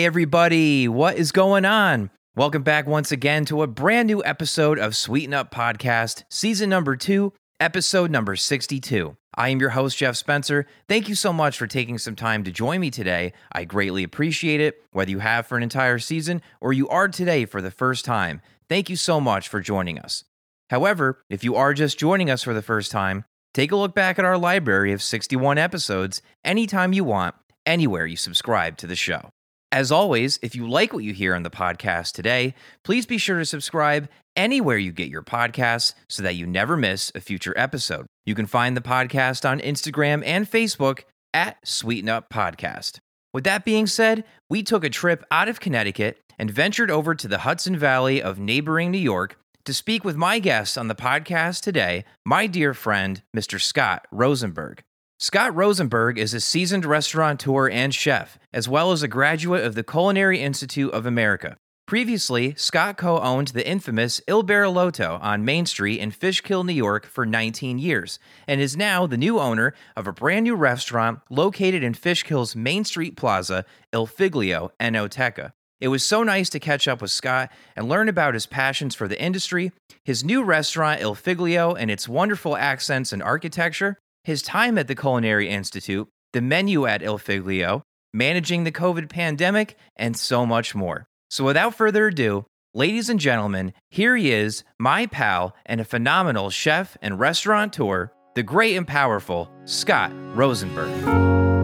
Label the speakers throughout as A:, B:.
A: Hey, everybody, what is going on? Welcome back once again to a brand new episode of Sweeten Up Podcast, season number two, episode number 62. I am your host, Jeff Spencer. Thank you so much for taking some time to join me today. I greatly appreciate it, whether you have for an entire season or you are today for the first time. Thank you so much for joining us. However, if you are just joining us for the first time, take a look back at our library of 61 episodes anytime you want, anywhere you subscribe to the show. As always, if you like what you hear on the podcast today, please be sure to subscribe anywhere you get your podcasts so that you never miss a future episode. You can find the podcast on Instagram and Facebook at Sweeten Up Podcast. With that being said, we took a trip out of Connecticut and ventured over to the Hudson Valley of neighboring New York to speak with my guest on the podcast today, my dear friend, Mr. Scott Rosenberg. Scott Rosenberg is a seasoned restaurateur and chef, as well as a graduate of the Culinary Institute of America. Previously, Scott co owned the infamous Il Barilotto on Main Street in Fishkill, New York for 19 years, and is now the new owner of a brand new restaurant located in Fishkill's Main Street Plaza, Il Figlio Enoteca. It was so nice to catch up with Scott and learn about his passions for the industry, his new restaurant, Il Figlio, and its wonderful accents and architecture, his time at the Culinary Institute, the menu at Il Figlio, managing the COVID pandemic, and so much more. So without further ado, ladies and gentlemen, here he is, my pal and a phenomenal chef and restaurateur, the great and powerful Scott Rosenberg.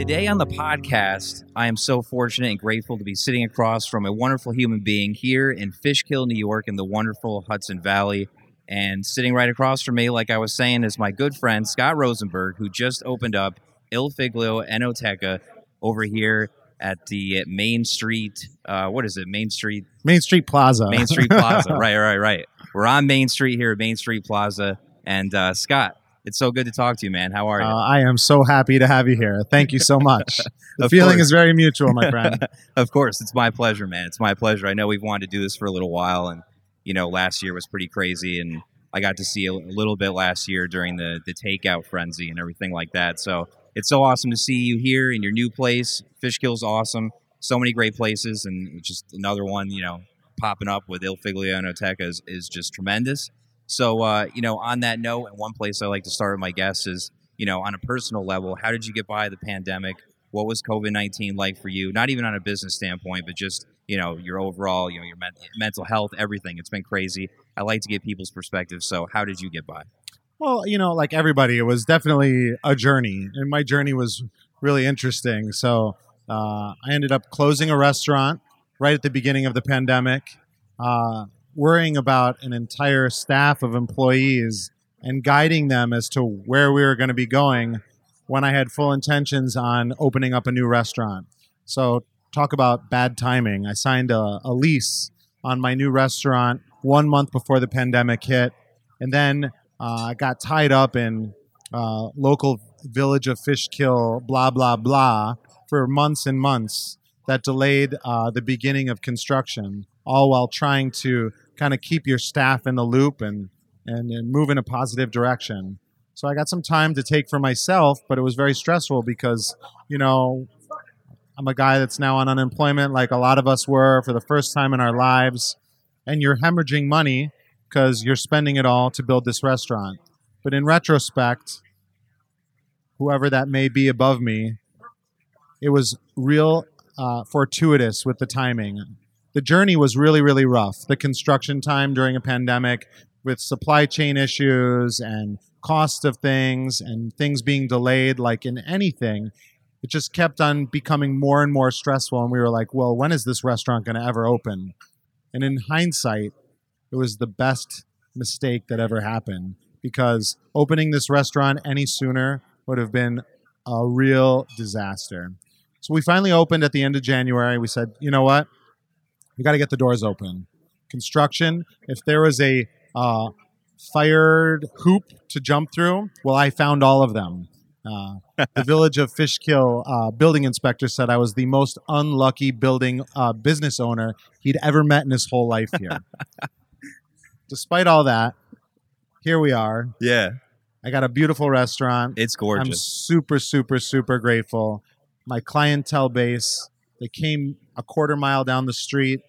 A: Today on the podcast, I am so fortunate and grateful to be sitting across from a wonderful human being here in Fishkill, New York, in the wonderful Hudson Valley. And sitting right across from me, like I was saying, is my good friend Scott Rosenberg, who just opened up Il Figlio Enoteca over here at the Main Street. Uh, what is it? Main Street.
B: Main Street Plaza.
A: Main Street Plaza. right, right, right. We're on Main Street here at Main Street Plaza. And uh, Scott, it's so good to talk to you, man. How are you?
B: Uh, I am so happy to have you here. Thank you so much. The feeling
A: course.
B: is very mutual, my friend.
A: of course, it's my pleasure, man. It's my pleasure. I know we've wanted to do this for a little while, and you know, last year was pretty crazy, and I got to see a, a little bit last year during the the takeout frenzy and everything like that. So it's so awesome to see you here in your new place. Fishkill's awesome. So many great places, and just another one, you know, popping up with Il Figlio Enoteca is, is just tremendous. So, uh, you know, on that note, and one place I like to start with my guests is, you know, on a personal level, how did you get by the pandemic? What was COVID nineteen like for you? Not even on a business standpoint, but just you know your overall, you know, your men- mental health, everything. It's been crazy. I like to get people's perspective. So, how did you get by?
B: Well, you know, like everybody, it was definitely a journey, and my journey was really interesting. So uh, I ended up closing a restaurant right at the beginning of the pandemic, uh, worrying about an entire staff of employees and guiding them as to where we were going to be going when I had full intentions on opening up a new restaurant. So talk about bad timing. I signed a, a lease on my new restaurant one month before the pandemic hit, and then uh, I got tied up in uh, local village of Fishkill, blah blah blah, for months and months. That delayed uh, the beginning of construction, all while trying to kind of keep your staff in the loop and, and and move in a positive direction. So I got some time to take for myself, but it was very stressful because you know I'm a guy that's now on unemployment, like a lot of us were for the first time in our lives, and you're hemorrhaging money because you're spending it all to build this restaurant. But in retrospect, whoever that may be above me, it was real uh, fortuitous with the timing. The journey was really, really rough. The construction time during a pandemic with supply chain issues and cost of things and things being delayed, like in anything, it just kept on becoming more and more stressful. And we were like, well, when is this restaurant going to ever open? And in hindsight, it was the best mistake that ever happened because opening this restaurant any sooner would have been a real disaster. So we finally opened at the end of January. We said, you know what? We got to get the doors open. Construction, if there was a uh, fired hoop to jump through, well, I found all of them. Uh, the village of Fishkill uh, building inspector said I was the most unlucky building uh, business owner he'd ever met in his whole life here. Despite all that, here we are.
A: Yeah.
B: I got a beautiful restaurant.
A: It's gorgeous.
B: I'm super, super, super grateful. My clientele base, they came a quarter mile down the street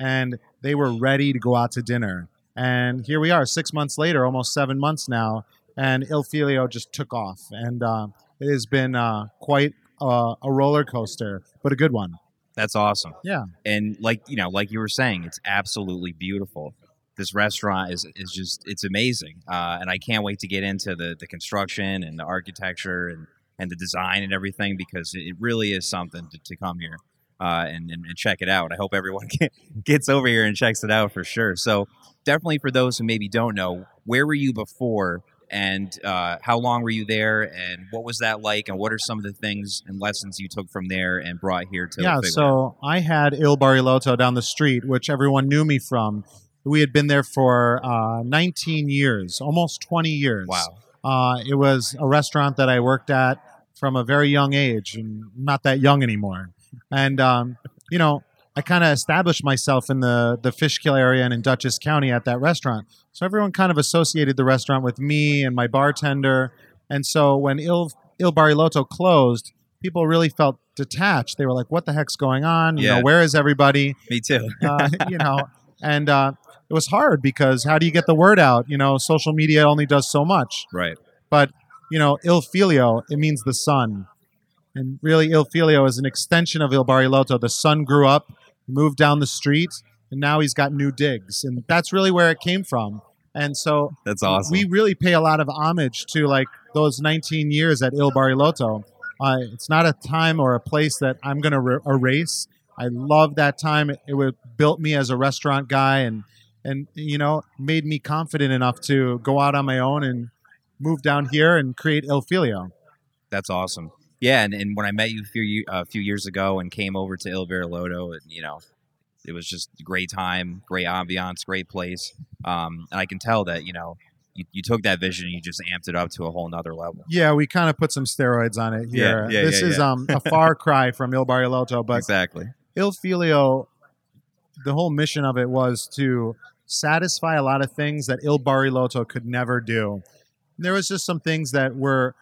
B: and they were ready to go out to dinner. And here we are, six months later, almost seven months now, and Il Figlio just took off. And uh, it has been uh, quite uh, a roller coaster, but a good one.
A: That's awesome.
B: Yeah.
A: And like you know, like you were saying, it's absolutely beautiful. This restaurant is is just it's amazing, uh, and I can't wait to get into the the construction and the architecture and and the design and everything because it really is something to, to come here uh, and, and check it out. I hope everyone get- gets over here and checks it out for sure. So definitely for those who maybe don't know, where were you before? And uh, how long were you there? And what was that like? And what are some of the things and lessons you took from there and brought here to?
B: yeah, so I had Il Barilotto down the street, which everyone knew me from. We had been there for uh, 19 years, almost 20 years.
A: wow.
B: Uh, it was a restaurant that I worked at from a very young age, and not that young anymore. And um, you know, I kind of established myself in the the Fishkill area and in Dutchess County at that restaurant. So everyone kind of associated the restaurant with me and my bartender. And so when Il Il Barilotto closed, people really felt detached. They were like, "What the heck's going on? You
A: Yeah.
B: know, where is everybody?"
A: Me too.
B: uh, you know, and uh, it was hard because how do you get the word out? You know, social media only does so much.
A: Right.
B: But you know, il figlio it means the son, and really il figlio is an extension of il barilotto. The son grew up, moved down the street, and now he's got new digs, and that's really where it came from. And so
A: That's awesome.
B: we really pay a lot of homage to like those 19 years at Il Barilotto. Uh, it's not a time or a place that I'm going to re- erase. I love that time. It, it built me as a restaurant guy, and and you know made me confident enough to go out on my own and move down here and create Il Figlio.
A: That's awesome. Yeah, and, and when I met you a few a few years ago and came over to Il Barilotto, and you know, it was just a great time, great ambiance, great place. Um, and I can tell that you know you, you took that vision and you just amped it up to a whole nother level.
B: Yeah, we kind of put some steroids on it
A: Yeah,
B: here.
A: yeah,
B: this
A: yeah,
B: is
A: yeah.
B: um, a far cry from Il Barilotto, but
A: exactly.
B: Il Figlio, the whole mission of it was to satisfy a lot of things that Il Barilotto could never do. There was just some things that were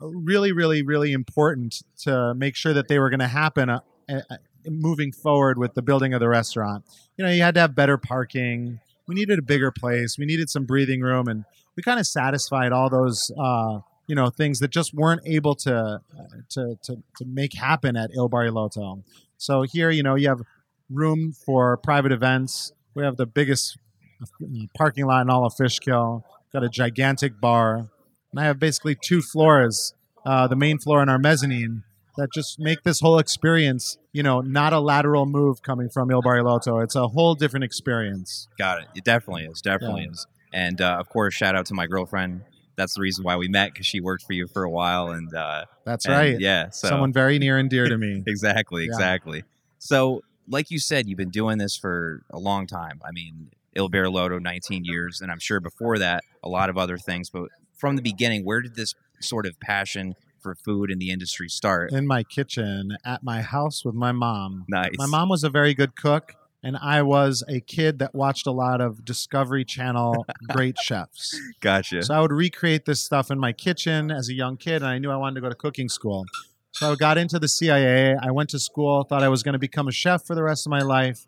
B: really, really, really important to make sure that they were going to happen uh, uh, moving forward with the building of the restaurant. You know, you had to have better parking. We needed a bigger place. We needed some breathing room, and we kind of satisfied all those. Uh, you know things that just weren't able to to to, to make happen at Il Barilotto. So here, you know, you have room for private events. We have the biggest uh, parking lot in all of Fishkill. Got a gigantic bar, and I have basically two floors. Uh, the main floor and our mezzanine that just make this whole experience, you know, not a lateral move coming from Il Barilotto. It's a whole different experience.
A: Got it. It definitely is. Definitely is. And uh, of course, shout out to my girlfriend. That's the reason why we met because she worked for you for a while, and uh,
B: That's
A: and,
B: right.
A: Yeah. So
B: Someone very near and dear to me.
A: exactly,
B: Yeah.
A: exactly. So, like you said, you've been doing this for a long time. I mean, Il Barilotto, 19 years, and I'm sure before that, a lot of other things. But from the beginning, where did this sort of passion for food in the industry start?
B: in my kitchen at my house with my mom.
A: Nice.
B: My mom was a very good cook, and I was a kid that watched a lot of Discovery Channel great chefs.
A: Gotcha.
B: So I would recreate this stuff in my kitchen as a young kid, and I knew I wanted to go to cooking school. So I got into the CIA. I went to school, thought I was going to become a chef for the rest of my life.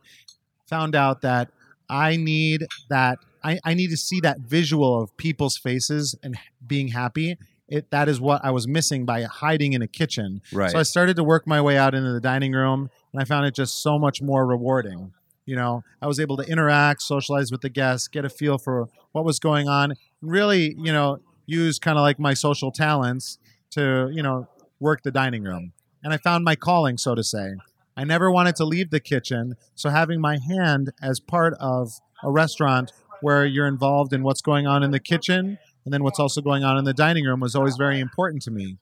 B: Found out that I need that. I, I need to see that visual of people's faces and being happy. It, that is what I was missing by hiding in a kitchen.
A: right.
B: So I started to work my way out into the dining room, and I found it just so much more rewarding. You know, I was able to interact, socialize with the guests, get a feel for what was going on, and really, you know, use kind of like my social talents to, you know, work the dining room. And I found my calling, so to say. I never wanted to leave the kitchen, so having my hand as part of a restaurant where you're involved in what's going on in the kitchen and then what's also going on in the dining room was always very important to me.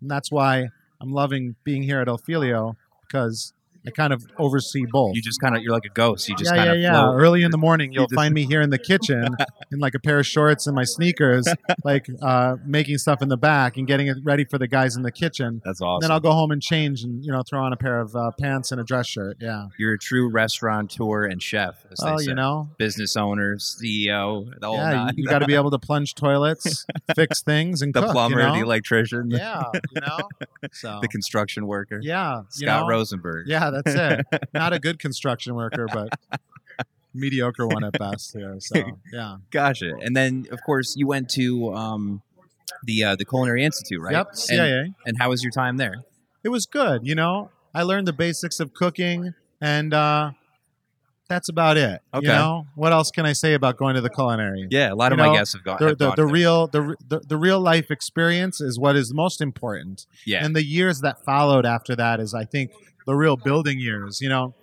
B: And that's why I'm loving being here at El Figlio because I kind of oversee both.
A: You just kind of you're like a ghost. You just
B: yeah,
A: kind
B: yeah,
A: of
B: yeah.
A: float.
B: Early in the morning, you'll find me here in the kitchen in like a pair of shorts and my sneakers, like uh, making stuff in the back and getting it ready for the guys in the kitchen.
A: That's
B: And
A: awesome.
B: then I'll go home and change and you know throw on a pair of uh, pants and a dress shirt. Yeah.
A: You're a true restaurateur and chef. As they
B: Oh, you know,
A: business owner, CEO, the whole
B: yeah.
A: nine.
B: You, got to be able to plunge toilets, fix things, and
A: the
B: cook,
A: plumber,
B: You know?
A: the electrician,
B: yeah, you know. So
A: the construction worker.
B: yeah, you
A: Scott
B: know?
A: Rosenberg.
B: Yeah, that's it. Not a good construction worker, but mediocre one at best. Here, so yeah.
A: Gotcha. And then, of course, you went to um, the uh, the Culinary Institute, right?
B: Yep,
A: And,
B: CIA.
A: and how was your time there?
B: It was good. You know, I learned the basics of cooking, and uh, that's about it.
A: Okay.
B: You know, what else can I say about going to the culinary?
A: Yeah, a lot of
B: You
A: my guests have gone.
B: The, the,
A: gone
B: the real the, the the real life experience is what is most important,
A: yeah,
B: and the years that followed after that is, I think, the real building years. You know,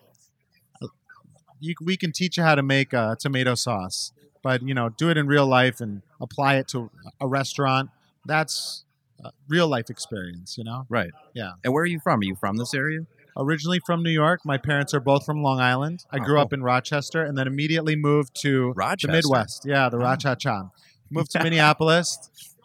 B: you, we can teach you how to make a tomato sauce, but you know, do it in real life and apply it to a restaurant. That's a real life experience. You know.
A: right.
B: Yeah.
A: And where are you from? Are you from this area?
B: originally from New York. My parents are both from Long Island. I
A: Oh,
B: grew
A: cool.
B: up in Rochester and then immediately moved to
A: Rochester.
B: the Midwest. Yeah, the
A: Oh.
B: Rocha-Cha. Moved to Minneapolis.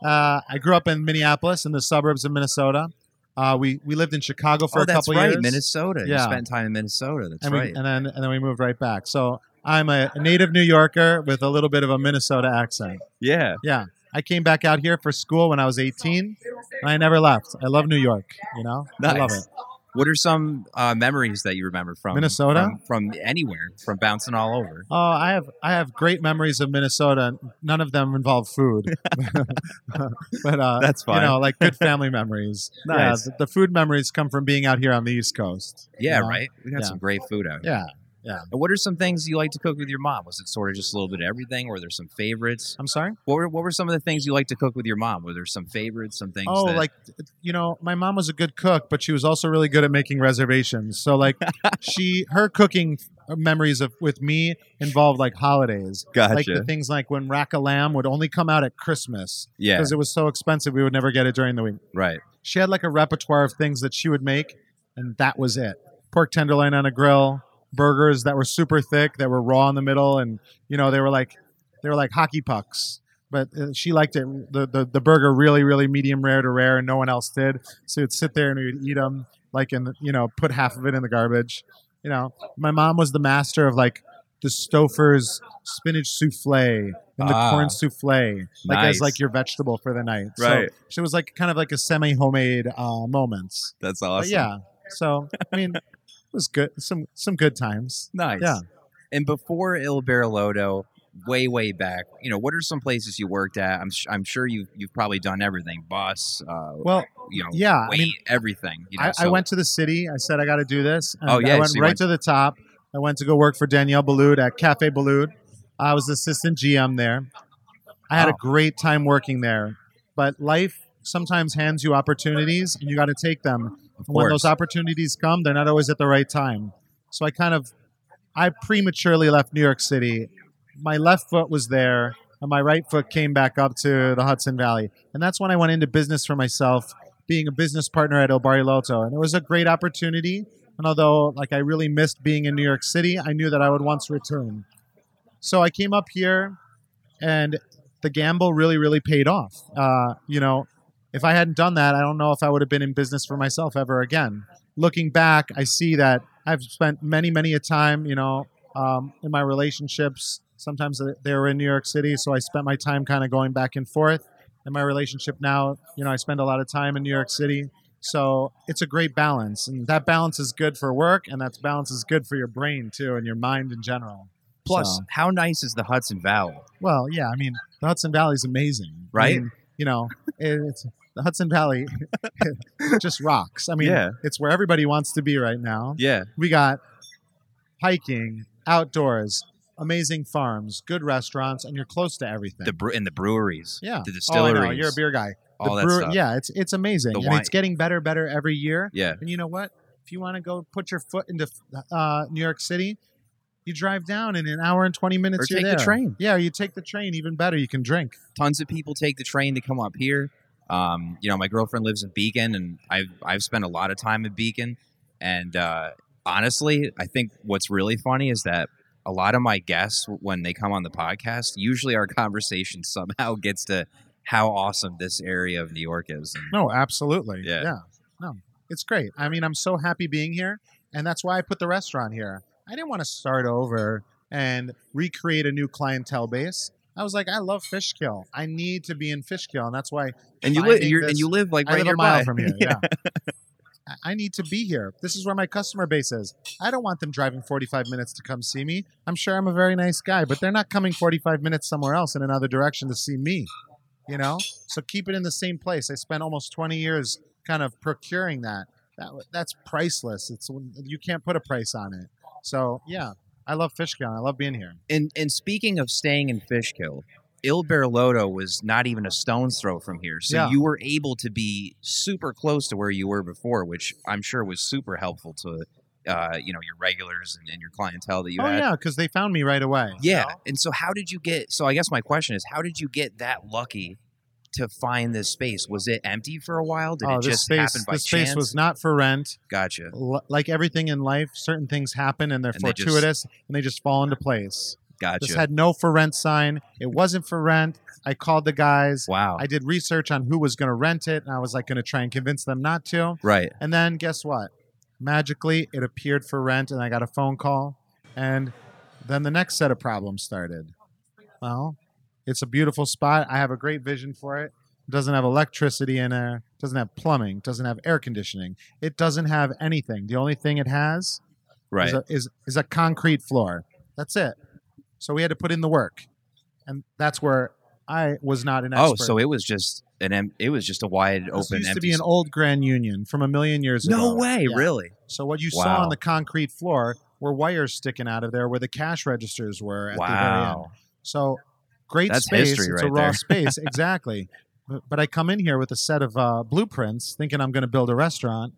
B: Uh, I grew up in Minneapolis in the suburbs of Minnesota. Uh, we we lived in Chicago for
A: oh,
B: a couple
A: right,
B: years.
A: Minnesota. You
B: Yeah.
A: spent time in Minnesota. That's
B: and, we,
A: right.
B: and then and then we moved right back. So I'm a native New Yorker with a little bit of a Minnesota accent.
A: yeah.
B: Yeah. I came back out here for school when I was 18, and I never left. I love New York. You know, I love it.
A: What are some uh, memories that you remember from
B: Minnesota?
A: From, from anywhere, from bouncing all over.
B: Oh, I have I have great memories of Minnesota. None of them involve food, but uh,
A: That's fine.
B: You know, like good family memories.
A: Nice.
B: Yeah, the, the food memories come from being out here on the East Coast. you
A: Yeah,
B: know?
A: right. We got
B: Yeah.
A: some great food out here.
B: Yeah.
A: And what are some things you like to cook with your mom? Was it sort of just a little bit of everything, or were there some favorites?
B: I'm sorry.
A: What were what were some of the things you like to cook with your mom? Were there some favorites, some things?
B: Oh,
A: that,
B: like you know, my mom was a good cook, but she was also really good at making reservations. So like, she her cooking memories of with me involved like holidays,
A: gotcha.
B: like the things like when rack of lamb would only come out at Christmas
A: yeah,
B: because it was so expensive we would never get it during the week.
A: right.
B: she had like a repertoire of things that she would make, and that was it. Pork tenderloin on a grill, burgers that were super thick, that were raw in the middle, and you know they were like they were like hockey pucks. But uh, she liked it the, the the burger really really medium rare to rare, and no one else did. So we'd sit there and we'd eat them like in the- you know put half of it in the garbage. You know, my mom was the master of like the Stouffer's spinach souffle and the
A: Ah.
B: corn souffle, like
A: Nice.
B: as like your vegetable for the night.
A: Right.
B: So she was like kind of like a semi homemade uh, moments.
A: That's awesome.
B: But yeah. So I mean, it was good. Some some good times.
A: nice.
B: Yeah.
A: And before Il Barilotto, way way back, you know, what are some places you worked at? I'm sh- I'm sure you you've probably done everything, bus, uh,
B: Well,
A: you know,
B: yeah. I mean,
A: everything. You know,
B: I, I went to the city. I said I got to do this. And
A: Oh, yeah,
B: I went
A: so
B: right
A: went-
B: to the top. I went to go work for Daniel Boulud at Cafe Boulud. I was assistant GM there. I had
A: Oh.
B: a great time working there, but life sometimes hands you opportunities, and you got to take them. When those opportunities come, they're not always at the right time. So I kind of, I prematurely left New York City. My left foot was there, and my right foot came back up to the Hudson Valley. And that's when I went into business for myself, being a business partner at El Barilotto. And it was a great opportunity. And although, like, I really missed being in New York City, I knew that I would once return. So I came up here, and the gamble really, really paid off. Uh, you know, if I hadn't done that, I don't know if I would have been in business for myself ever again. Looking back, I see that I've spent many, many a time, you know, um, in my relationships. Sometimes they were in New York City, so I spent my time kind of going back and forth. In my relationship now, you know, I spend a lot of time in New York City. So it's a great balance. And that balance is good for work, and that balance is good for your brain, too, and your mind in general.
A: Plus,
B: So-
A: how nice is the Hudson Valley?
B: well, yeah, I mean, the Hudson Valley is amazing, I
A: Right?
B: mean, you know, it's the Hudson Valley just rocks. I mean,
A: Yeah.
B: it's where everybody wants to be right now.
A: Yeah,
B: We got hiking, outdoors, amazing farms, good restaurants, and you're close to everything.
A: the bre- and the breweries,
B: yeah,
A: the distilleries.
B: Oh, I know. You're a beer guy. The
A: all that stuff.
B: Yeah, it's it's amazing,
A: The
B: and
A: wine-
B: it's getting better, better every year.
A: yeah,
B: And you know what? If you want to go put your foot into uh, New York City, you drive down in an hour and twenty minutes.
A: Or
B: you're
A: take the train.
B: Yeah, or you take the train. Even better, you can drink.
A: tons of people take the train to come up here. Um, you know, my girlfriend lives in Beacon, and I've I've spent a lot of time in Beacon, and uh, honestly, I think what's really funny is that a lot of my guests, when they come on the podcast, usually our conversation somehow gets to how awesome this area of New York is. And
B: No, absolutely.
A: Yeah.
B: Yeah. No, it's great. I mean, I'm so happy being here, and that's why I put the restaurant here. I didn't want to start over and recreate a new clientele base. I was like, I love Fishkill. I need to be in Fishkill, and that's why.
A: and you live, and you live like
B: I
A: right
B: live a mile from here. Yeah. I- I need to be here. This is where my customer base is. I don't want them driving 45 minutes to come see me. I'm sure I'm a very nice guy, but they're not coming 45 minutes somewhere else in another direction to see me. You know? So keep it in the same place. I spent almost 20 years kind of procuring that. That that's priceless. It's you can't put a price on it. So, yeah. I love Fishkill. I love being here.
A: And and speaking of staying in Fishkill, Il Barilotto was not even a stone's throw from here. So
B: Yeah.
A: you were able to be super close to where you were before, which I'm sure was super helpful to uh, you know, your regulars and, and your clientele that you
B: oh
A: had.
B: yeah, because they found me right away. you
A: Yeah.
B: know?
A: And so how did you get so I guess my question is how did you get that lucky to find this space? Was it empty for a while? Did
B: oh,
A: it just
B: space,
A: happen by
B: this
A: chance?
B: space was not for rent.
A: gotcha.
B: L- like everything in life, certain things happen and they're
A: And they just-
B: fortuitous and they just fall into place.
A: Gotcha.
B: This had no for rent sign. It wasn't for rent. I called the guys.
A: wow.
B: I did research on who was going to rent it, and I was like going to try and convince them not to.
A: right.
B: And then guess what? Magically, it appeared for rent, and I got a phone call. And then the next set of problems started. Well, it's a beautiful spot. I have a great vision for it. It doesn't have electricity in there. Doesn't have plumbing. Doesn't have air conditioning. It doesn't have anything. The only thing it has
A: Right.
B: is, a, is is a concrete floor. That's it. So we had to put in the work, and that's where I was not an expert.
A: oh, so it was just an em- it was just a wide
B: this
A: open
B: used to be an old Grand Union from a million years ago.
A: No way,
B: Yeah.
A: really?
B: So what you saw on the concrete floor were wires sticking out of there where the cash registers were at the very end.
A: Wow.
B: So great
A: That's
B: space.
A: history
B: it's a raw
A: there.
B: space, exactly. But, but I come in here with a set of uh, blueprints, thinking I'm going to build a restaurant.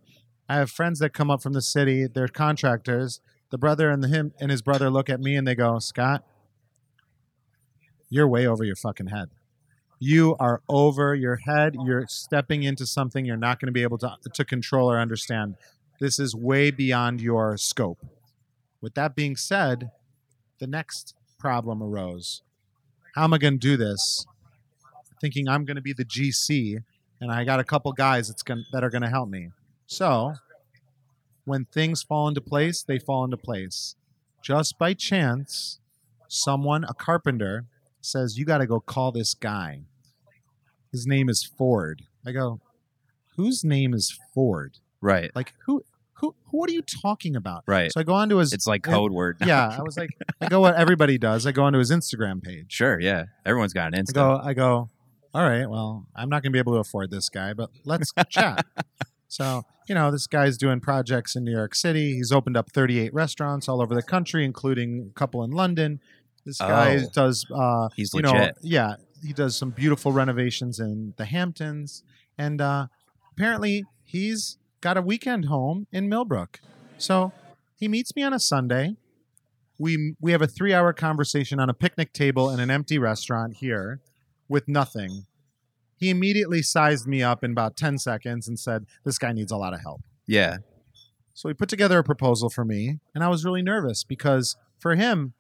B: I have friends that come up from the city. They're contractors. The brother and the, him and his brother look at me and they go, "Scott, you're way over your fucking head. You are over your head. You're stepping into something you're not going to be able to to control or understand. This is way beyond your scope." With that being said, the next problem arose. How am I going to do this? Thinking I'm going to be the GC, and I got a couple guys that's going that are going to help me. So, when things fall into place, they fall into place. Just by chance, someone, a carpenter, says, You got to go call this guy. His name is Ford. I go, Whose name is Ford?
A: Right.
B: Like, who, who, what are you talking about?
A: Right.
B: So I go onto his.
A: It's like
B: and-
A: code word.
B: yeah, I was like, I go what everybody does. I go onto his Instagram page.
A: Sure. Yeah. Everyone's got an
B: I go, I go, all right, well, I'm not going to be able to afford this guy, but let's chat. So, you know, this guy's doing projects in New York City. He's opened up 38 restaurants all over the country, including a couple in London. This guy
A: Oh.
B: does, uh,
A: He's
B: you know,
A: legit.
B: yeah, he does some beautiful renovations in the Hamptons. And uh, apparently he's got a weekend home in Millbrook. So he meets me on a Sunday. We, we have a three hour conversation on a picnic table in an empty restaurant here with nothing. He immediately sized me up in about 10 seconds and said, This guy needs a lot of help.
A: yeah.
B: So he put together a proposal for me, and I was really nervous because for him,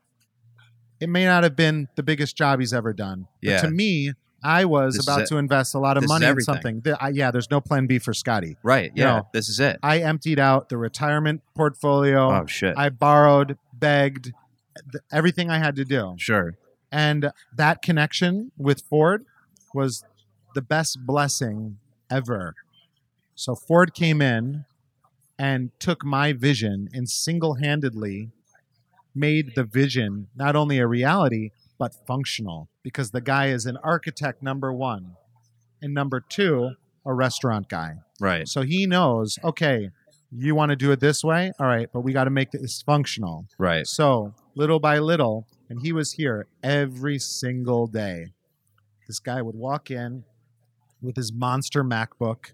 B: it may not have been the biggest job he's ever done. But
A: Yeah.
B: to me, I was
A: This
B: about to invest a lot of
A: This
B: money in something. The- I- yeah, there's no plan B for Scotty.
A: Right.
B: You
A: Yeah.
B: know,
A: this is it.
B: I emptied out the retirement portfolio.
A: Oh shit.
B: I borrowed, begged, th- everything I had to do.
A: sure.
B: And that connection with Ford was the best blessing ever. So Ford came in and took my vision and single handedly made the vision not only a reality, but functional because the guy is an architect, number one. And number two, a restaurant guy.
A: Right.
B: So he knows, okay, you want to do it this way? All right, but we got to make this functional.
A: Right.
B: So little by little, and he was here every single day. This guy would walk in with his monster MacBook,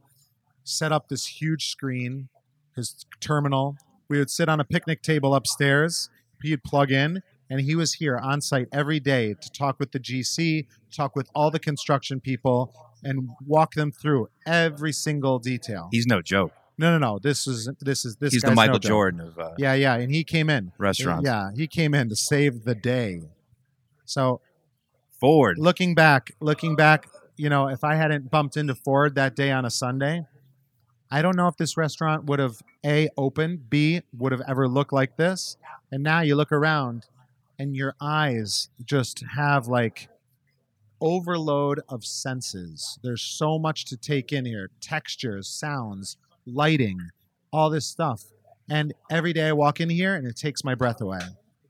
B: set up this huge screen, his terminal. We would sit on a picnic table upstairs. He'd plug in, and he was here on site every day to talk with the GC, talk with all the construction people, and walk them through every single detail.
A: He's no joke.
B: No, no, no. This is this is this.
A: He's the
B: no
A: Michael
B: joke.
A: Jordan of uh,
B: Yeah, yeah, and he came in.
A: restaurants.
B: Yeah, he came in to save the day. So
A: Ford.
B: looking back, looking back, you know, if I hadn't bumped into Ford that day on a Sunday, I don't know if this restaurant would have a opened, b would have ever looked like this. And now you look around, and your eyes just have like overload of senses. There's so much to take in here: textures, sounds, lighting, all this stuff. And every day I walk in here, and it takes my breath away.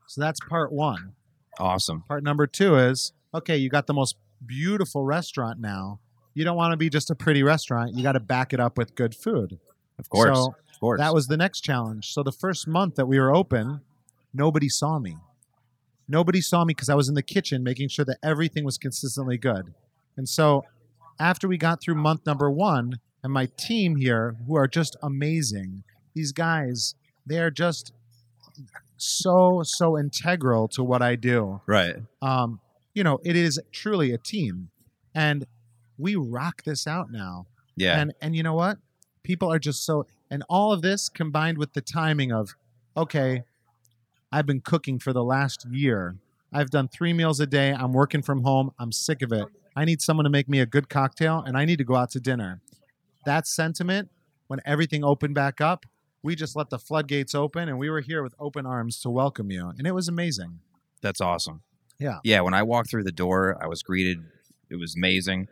B: So that's part one.
A: Awesome.
B: Part number two is okay, you got the most beautiful restaurant now. You don't want to be just a pretty restaurant. You got to back it up with good food.
A: Of course.
B: So
A: of course.
B: that was the next challenge. So the first month that we were open, nobody saw me. Nobody saw me because I was in the kitchen making sure that everything was consistently good. And so after we got through month number one, and my team here, who are just amazing, these guys, they are just so, so integral to what I do
A: right.
B: um, you know, it is truly a team, and we rock this out now.
A: Yeah.
B: And and you know what? People are just so, and all of this combined with the timing of, okay, I've been cooking for the last year. I've done three meals a day. I'm working from home. I'm sick of it. I need someone to make me a good cocktail, and I need to go out to dinner. That sentiment, when everything opened back up, we just let the floodgates open, and we were here with open arms to welcome you, and it was amazing.
A: That's awesome.
B: Yeah.
A: Yeah. When I walked through the door, I was greeted. It was amazing.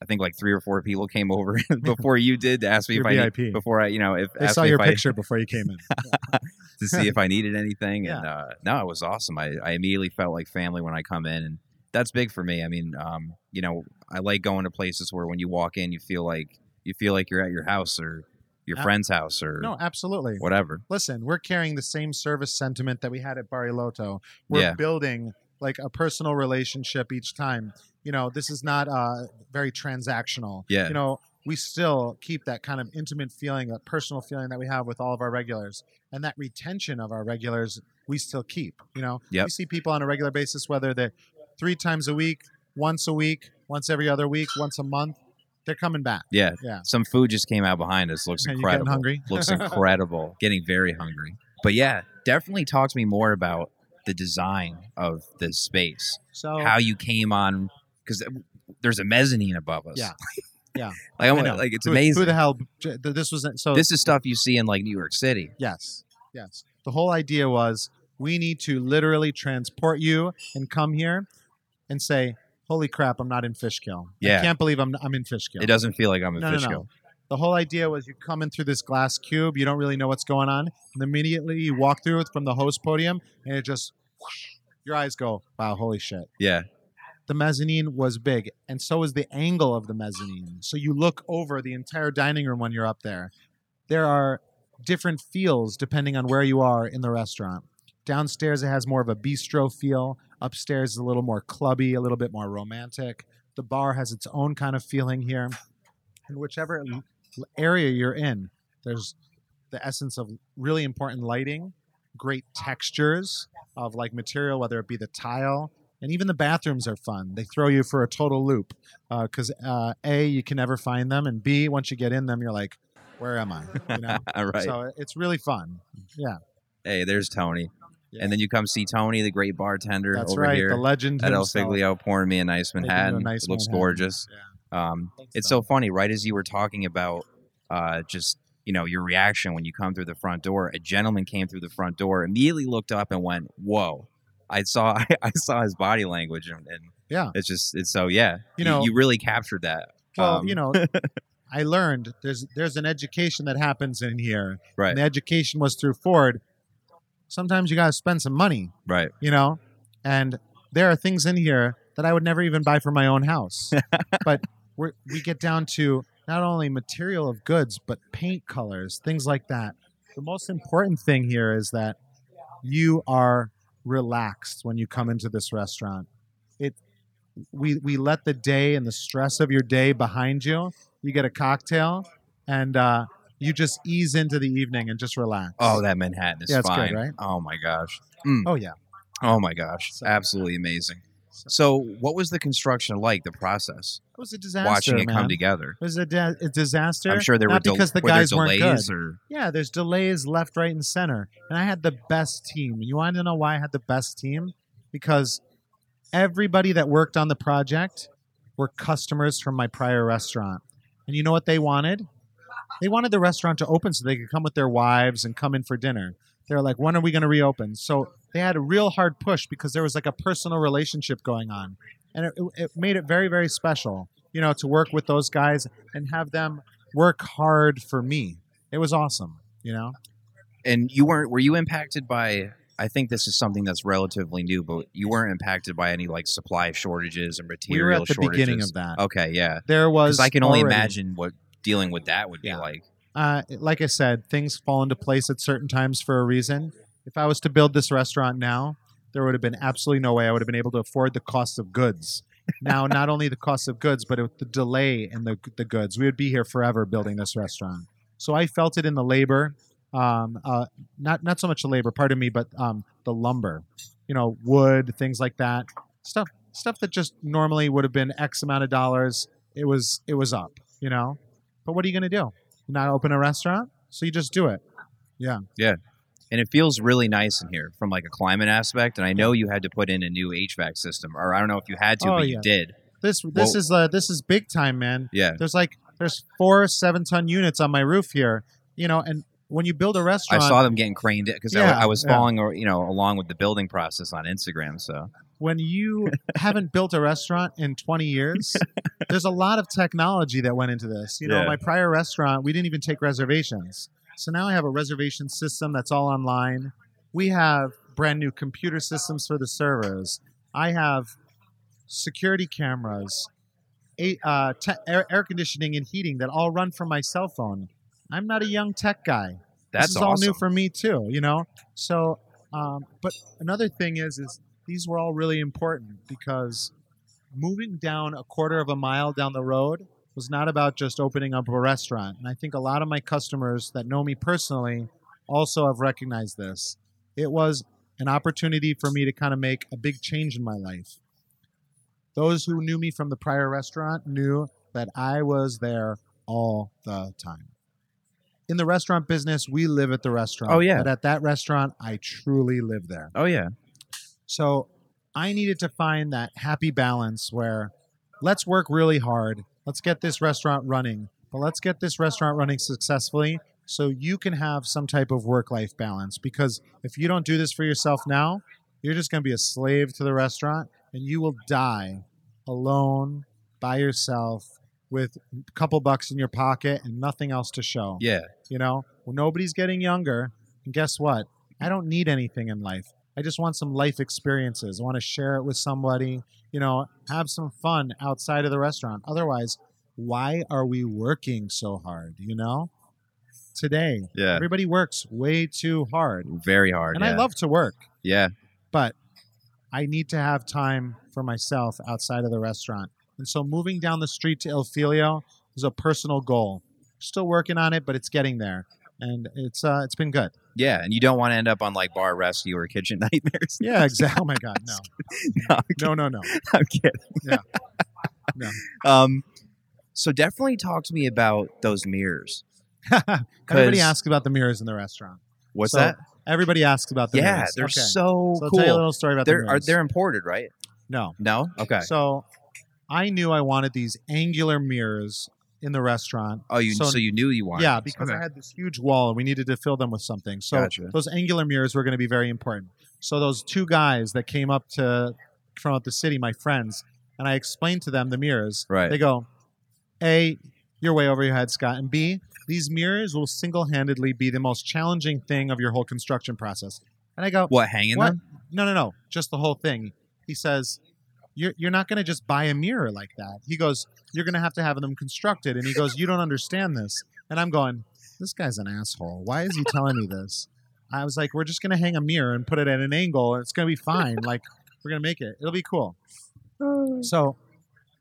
A: I think like three or four people came over before you did to ask me
B: You're
A: if I
B: VIP.
A: need, before I you know if
B: They saw your
A: I-
B: picture before you came in.
A: to see if I needed anything. And uh, no, it was awesome. I, I immediately felt like family when I come in, and that's big for me. I mean, um, you know, I like going to places where when you walk in, you feel like you feel like you're at your house or your
B: Ab-
A: friend's house or
B: No, absolutely.
A: whatever.
B: Listen, we're carrying the same service sentiment that we had at Barilotto. We're
A: Yeah.
B: building like a personal relationship each time. You know, this is not uh, very transactional.
A: Yeah.
B: You know, we still keep that kind of intimate feeling, that personal feeling that we have with all of our regulars. And that retention of our regulars, we still keep. You know,
A: Yep.
B: we see people on a regular basis, whether they're three times a week, once a week, once every other week, once a month, they're coming back.
A: Yeah.
B: Yeah.
A: Some food just came out behind us. Looks
B: you getting
A: incredible.
B: hungry?
A: Looks incredible. Getting very hungry. But yeah, definitely talk to me more about the design of the space.
B: So
A: How you came on because there's a mezzanine above us.
B: Yeah. Yeah.
A: like
B: I know.
A: like it's
B: who,
A: amazing.
B: Who the hell? This was so.
A: this is stuff you see in like New York City.
B: Yes, yes. The whole idea was we need to literally transport you and come here and say, "Holy crap, I'm not in Fishkill.
A: Yeah.
B: I can't believe I'm I'm in Fishkill."
A: It doesn't feel like I'm in
B: no, no, no. The whole idea was you come in through this glass cube, you don't really know what's going on, and immediately you walk through it from the host podium, and it just whoosh, your eyes go, "Wow, holy shit!"
A: Yeah,
B: the mezzanine was big, and so is the angle of the mezzanine. So you look over the entire dining room when you're up there. There are different feels depending on where you are in the restaurant. Downstairs, it has more of a bistro feel. Upstairs is a little more clubby, a little bit more romantic. The bar has its own kind of feeling here. And whichever area you're in, there's the essence of really important lighting, great textures of like material, whether it be the tile, and even the bathrooms are fun. They throw you for a total loop because uh, a you can never find them, and b once you get in them, you're like, where am I? You know.
A: right.
B: So it's really fun. Yeah,
A: hey, there's Tony,
B: Yeah.
A: and then you come see Tony, the great bartender
B: that's
A: over
B: right.
A: here
B: The legend
A: at El
B: himself.
A: Figlio, pouring me a nice
B: you a
A: Manhattan.
B: nice
A: it looks
B: Manhattan.
A: gorgeous.
B: Yeah.
A: Um, it's
B: Tom.
A: so funny, right as you were talking about uh, just you know your reaction when you come through the front door. A gentleman came through the front door, immediately looked up and went, "Whoa!" I saw I saw his body language, and, and
B: Yeah.
A: it's just it's so yeah.
B: You know-
A: you, really captured that.
B: Well,
A: Um,
B: you know, I learned there's there's an education that happens in here.
A: right,
B: And the education was through Ford. Sometimes you got to spend some money,
A: right,
B: you know, and there are things in here that I would never even buy for my own house. but we we get down to not only material of goods, but paint colors, things like that. The most important thing here is that you are relaxed when you come into this restaurant. It we we let the day and the stress of your day behind you. You get a cocktail and uh, you just ease into the evening and just relax.
A: Oh, that Manhattan is
B: Yeah, it's good, right?
A: Oh my gosh.
B: oh yeah.
A: Oh my gosh.
B: So-
A: Absolutely amazing. So, what was the construction like? The process,
B: It was a disaster.
A: watching it
B: man.
A: come together.
B: It was a, a disaster.
A: I'm sure there
B: not
A: were del-
B: because the
A: were
B: guys weren't good.
A: delays or
B: Yeah, there's delays left, right, and center. And I had the best team. You want to know why I had the best team? Because everybody that worked on the project were customers from my prior restaurant. And you know what they wanted? They wanted the restaurant to open so they could come with their wives and come in for dinner. They're like, when are we going to reopen? So they had a real hard push because there was like a personal relationship going on. And it, it made it very, very special, you know, to work with those guys and have them work hard for me. It was awesome, you know?
A: and you weren't were you impacted by I think this is something that's relatively new, but you weren't impacted by any like supply shortages and material.
B: We were at the
A: shortages.
B: beginning of that.
A: Okay, yeah.
B: There was.
A: I can only
B: already-
A: imagine what dealing with that would be like.
B: Uh, like I said, things fall into place at certain times for a reason. If I was to build this restaurant now, there would have been absolutely no way I would have been able to afford the cost of goods. Now, not only the cost of goods, but it, the delay in the, the goods. We would be here forever building this restaurant. So I felt it in the labor, um, uh, not not so much the labor, pardon me, but um, the lumber. You know, wood, things like that. Stuff stuff that just normally would have been X amount of dollars. It was it was up. You know, but what are you going to do? Not open a restaurant, so you just do it. Yeah. Yeah.
A: And it feels really nice in here from like a climate aspect. And I know you had to put in a new HVAC system, or I don't know if you had to,
B: Oh,
A: but
B: yeah.
A: you did.
B: This this
A: Whoa.
B: is uh, this is big time, man.
A: Yeah.
B: There's like there's four seven ton units on my roof here, you know, and when you build a restaurant, I
A: saw them getting craned in because
B: Yeah,
A: I, I was
B: yeah.
A: following, or you know, along with the building process on Instagram. So
B: when you haven't built a restaurant in 20 years, there's a lot of technology that went into this. You know,
A: Yeah.
B: my prior restaurant, we didn't even take reservations. So now I have a reservation system that's all online. We have brand new computer systems for the servers. I have security cameras, a, uh, te- air, air conditioning and heating that all run from my cell phone. I'm not a young tech guy.
A: That's
B: this is
A: awesome.
B: all new for me too you know? So um, but another thing is is these were all really important because moving down a quarter of a mile down the road was not about just opening up a restaurant. And i think a lot of my customers that know me personally also have recognized this. It was an opportunity for me to kind of make a big change in my life. Those who knew me from the prior restaurant knew that i was there all the time in the restaurant business, we live at the restaurant.
A: Oh, yeah.
B: But at that restaurant, I truly live there.
A: oh yeah,
B: So I needed to find that happy balance where let's work really hard. Let's get this restaurant running, but let's get this restaurant running successfully so you can have some type of work life balance. Because if you don't do this for yourself now, you're just going to be a slave to the restaurant and you will die alone by yourself with a couple bucks in your pocket and nothing else to show.
A: yeah.
B: You know, well, nobody's getting younger. And guess what? I don't need anything in life. I just want some life experiences. I want to share it with somebody, you know, have some fun outside of the restaurant. Otherwise, why are we working so hard? You know, today,
A: Yeah.
B: everybody works way too hard.
A: Very hard.
B: And
A: yeah.
B: I love to work,
A: Yeah.
B: but I need to have time for myself outside of the restaurant. And so moving down the street to Il Figlio was a personal goal. Still working on it, but it's getting there. And it's uh, it's been good.
A: Yeah, and you don't want to end up on like bar rescue or kitchen nightmares.
B: Yeah, exactly. Oh my God, no,
A: no,
B: no, no, no.
A: I'm kidding.
B: Yeah. No.
A: Um, so definitely talk to me about those mirrors.
B: Everybody asks about the mirrors in the restaurant.
A: What's
B: So,
A: that?
B: Everybody asks about the
A: Yeah,
B: mirrors.
A: Yeah, they're
B: Okay.
A: so
B: So I'll tell you a little story about the
A: they're are
B: mirrors.
A: they're imported, right?
B: no.
A: No. Okay.
B: So I knew I wanted these angular mirrors in the restaurant.
A: oh, you so,
B: so-
A: you knew you wanted.
B: Yeah, because
A: Okay.
B: I had this huge wall and we needed to fill them with something. So
A: Gotcha.
B: those angular mirrors were going to be very important. So those two guys that came up to from out the city, my friends, and I explained to them the mirrors.
A: Right.
B: They go, A, you're way over your head, Scott. And B, these mirrors will single handedly be the most challenging thing of your whole construction process. And I go,
A: what hanging
B: what?
A: them?
B: No, no, no. Just the whole thing. He says, You're you're not gonna just buy a mirror like that. He goes, You're gonna have to have them constructed. And he goes, You don't understand this. And I'm going, This guy's an asshole. Why is he telling me this? I was like, We're just gonna hang a mirror and put it at an angle and it's gonna be fine. Like, we're gonna make it. It'll be cool. So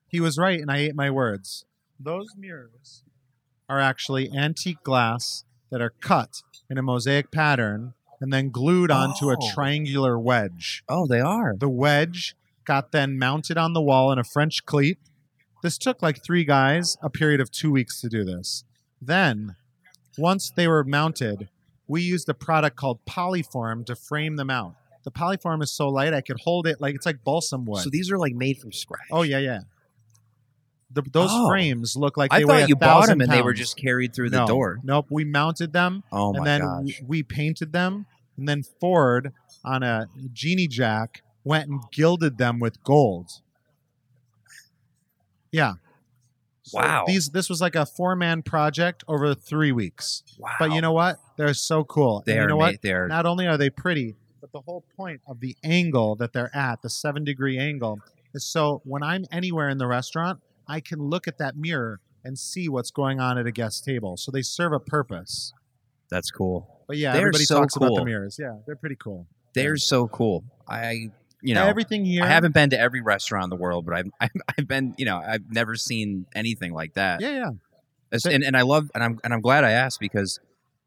B: he was right, and I ate my words. Those mirrors are actually antique glass that are cut in a mosaic pattern and then glued onto a
A: Oh.
B: triangular wedge.
A: Oh, they are.
B: The wedge got then mounted on the wall in a French cleat. This took like three guys a period of two weeks to do this. Then, once they were mounted, we used a product called Polyform to frame them out. The Polyform is so light I could hold it like it's like balsam wood.
A: So these are like made from scratch.
B: oh yeah, yeah. The, those
A: Oh.
B: frames look like
A: I thought you bought them and they were just carried through the
B: No,
A: door.
B: Nope, we mounted them
A: Oh my
B: and then
A: gosh.
B: we painted them, and then Ford on a genie jack went and oh, gilded them with gold. Yeah. So
A: Wow.
B: These this was like a four man project over three weeks.
A: wow.
B: But you know what? They're so cool.
A: they
B: and
A: are
B: you know what?
A: they are
B: Not only are they pretty, but the whole point of the angle that they're at, the seven degree angle, is so when I'm anywhere in the restaurant, I can look at that mirror and see what's going on at a guest table. So they serve a purpose.
A: that's cool.
B: But yeah,
A: They're
B: everybody
A: so
B: talks about the mirrors. Yeah, they're pretty cool.
A: They're so cool. I you know
B: everything here.
A: I haven't been to every restaurant in the world, but I've I've, I've been you know I've never seen anything like that.
B: Yeah, yeah. They-
A: and, and I love and I'm and I'm glad I asked because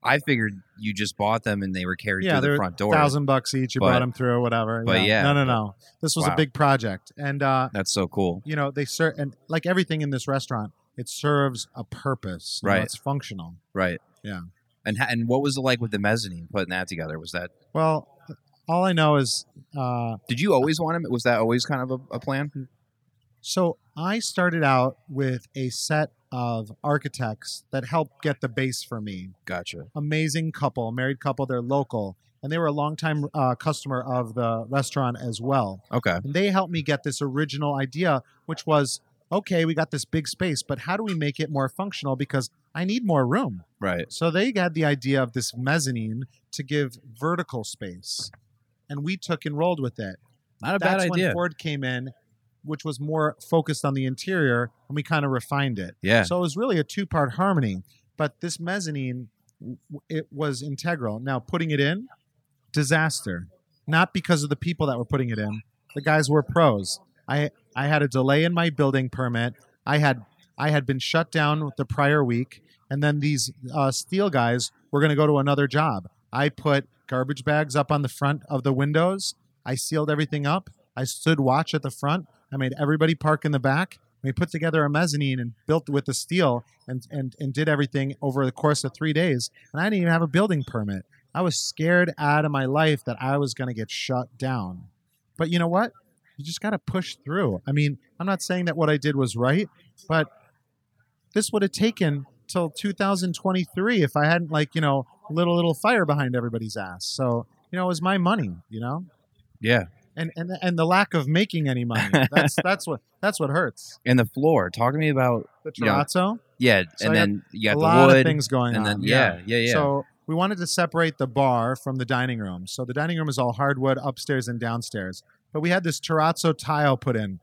A: I figured you just bought them and they were carried
B: Yeah,
A: through the front door.
B: thousand bucks each. You
A: But-
B: brought them through, whatever.
A: but yeah,
B: no, no,
A: but-
B: no. This was
A: wow.
B: a big project, and uh,
A: That's so cool.
B: you know they serve and like everything in this restaurant, it serves a purpose. You know,
A: Right.
B: it's functional.
A: Right.
B: Yeah.
A: And and what was it like with the mezzanine putting that together? Was that
B: Well, all I know is uh,
A: did you always want them? Was that always kind of a, a plan?
B: so I started out with a set of architects that helped get the base for me.
A: Gotcha.
B: Amazing couple, married couple. They're local, and they were a longtime uh, customer of the restaurant as well.
A: Okay.
B: And they helped me get this original idea, which was okay, we got this big space, but how do we make it more functional? Because I need more room.
A: Right.
B: So they had the idea of this mezzanine to give vertical space. And we took and rolled with it.
A: Not a
B: That's
A: bad idea.
B: when Ford came in, which was more focused on the interior, and we kind of refined it.
A: yeah.
B: So it was really a two part harmony. But this mezzanine, it was integral. Now, putting it in, disaster. Not because of the people that were putting it in. The guys were pros. I I had a delay in my building permit. I had I had been shut down the prior week, and then these uh, steel guys were going to go to another job. I put garbage bags up on the front of the windows. I sealed everything up. I stood watch at the front. I made everybody park in the back. We put together a mezzanine and built with the steel and, and, and did everything over the course of three days. And I didn't even have a building permit. I was scared out of my life that I was going to get shut down. But you know what? You just got to push through. I mean, I'm not saying that what I did was right, but this would have taken till 2023 if I hadn't, like, you know, lit a little fire behind everybody's ass. So, you know, it was my money, you know?
A: yeah.
B: And, and and the lack of making any money. That's that's what that's what hurts.
A: And the floor. Talk to me about
B: The
A: Yeah.
B: terrazzo,
A: yeah.
B: So
A: and then you
B: a
A: got
B: lot
A: wood.
B: of things going
A: and
B: on.
A: then yeah, yeah, yeah.
B: So we wanted to separate the bar from the dining room. So the dining room is all hardwood upstairs and downstairs. But we had this terrazzo tile put in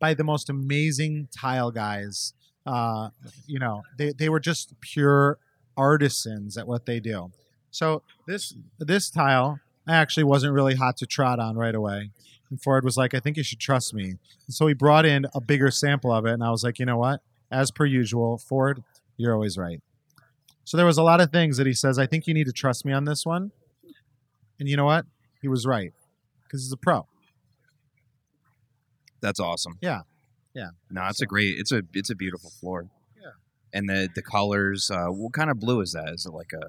B: by the most amazing tile guys. Uh, you know, they, they were just pure artisans at what they do. So this this tile I actually wasn't really hot to trot on right away. And Ford was like, I think you should trust me. And so he brought in a bigger sample of it, and I was like, you know what? As per usual, Ford, you're always right. So there was a lot of things that he says, I think you need to trust me on this one. And you know what? He was right. Because he's a pro.
A: That's awesome.
B: Yeah. Yeah.
A: No, it's
B: So-
A: a great. It's a it's a beautiful floor.
B: Yeah.
A: And the the colors. Uh, what kind of blue is that? Is it like a?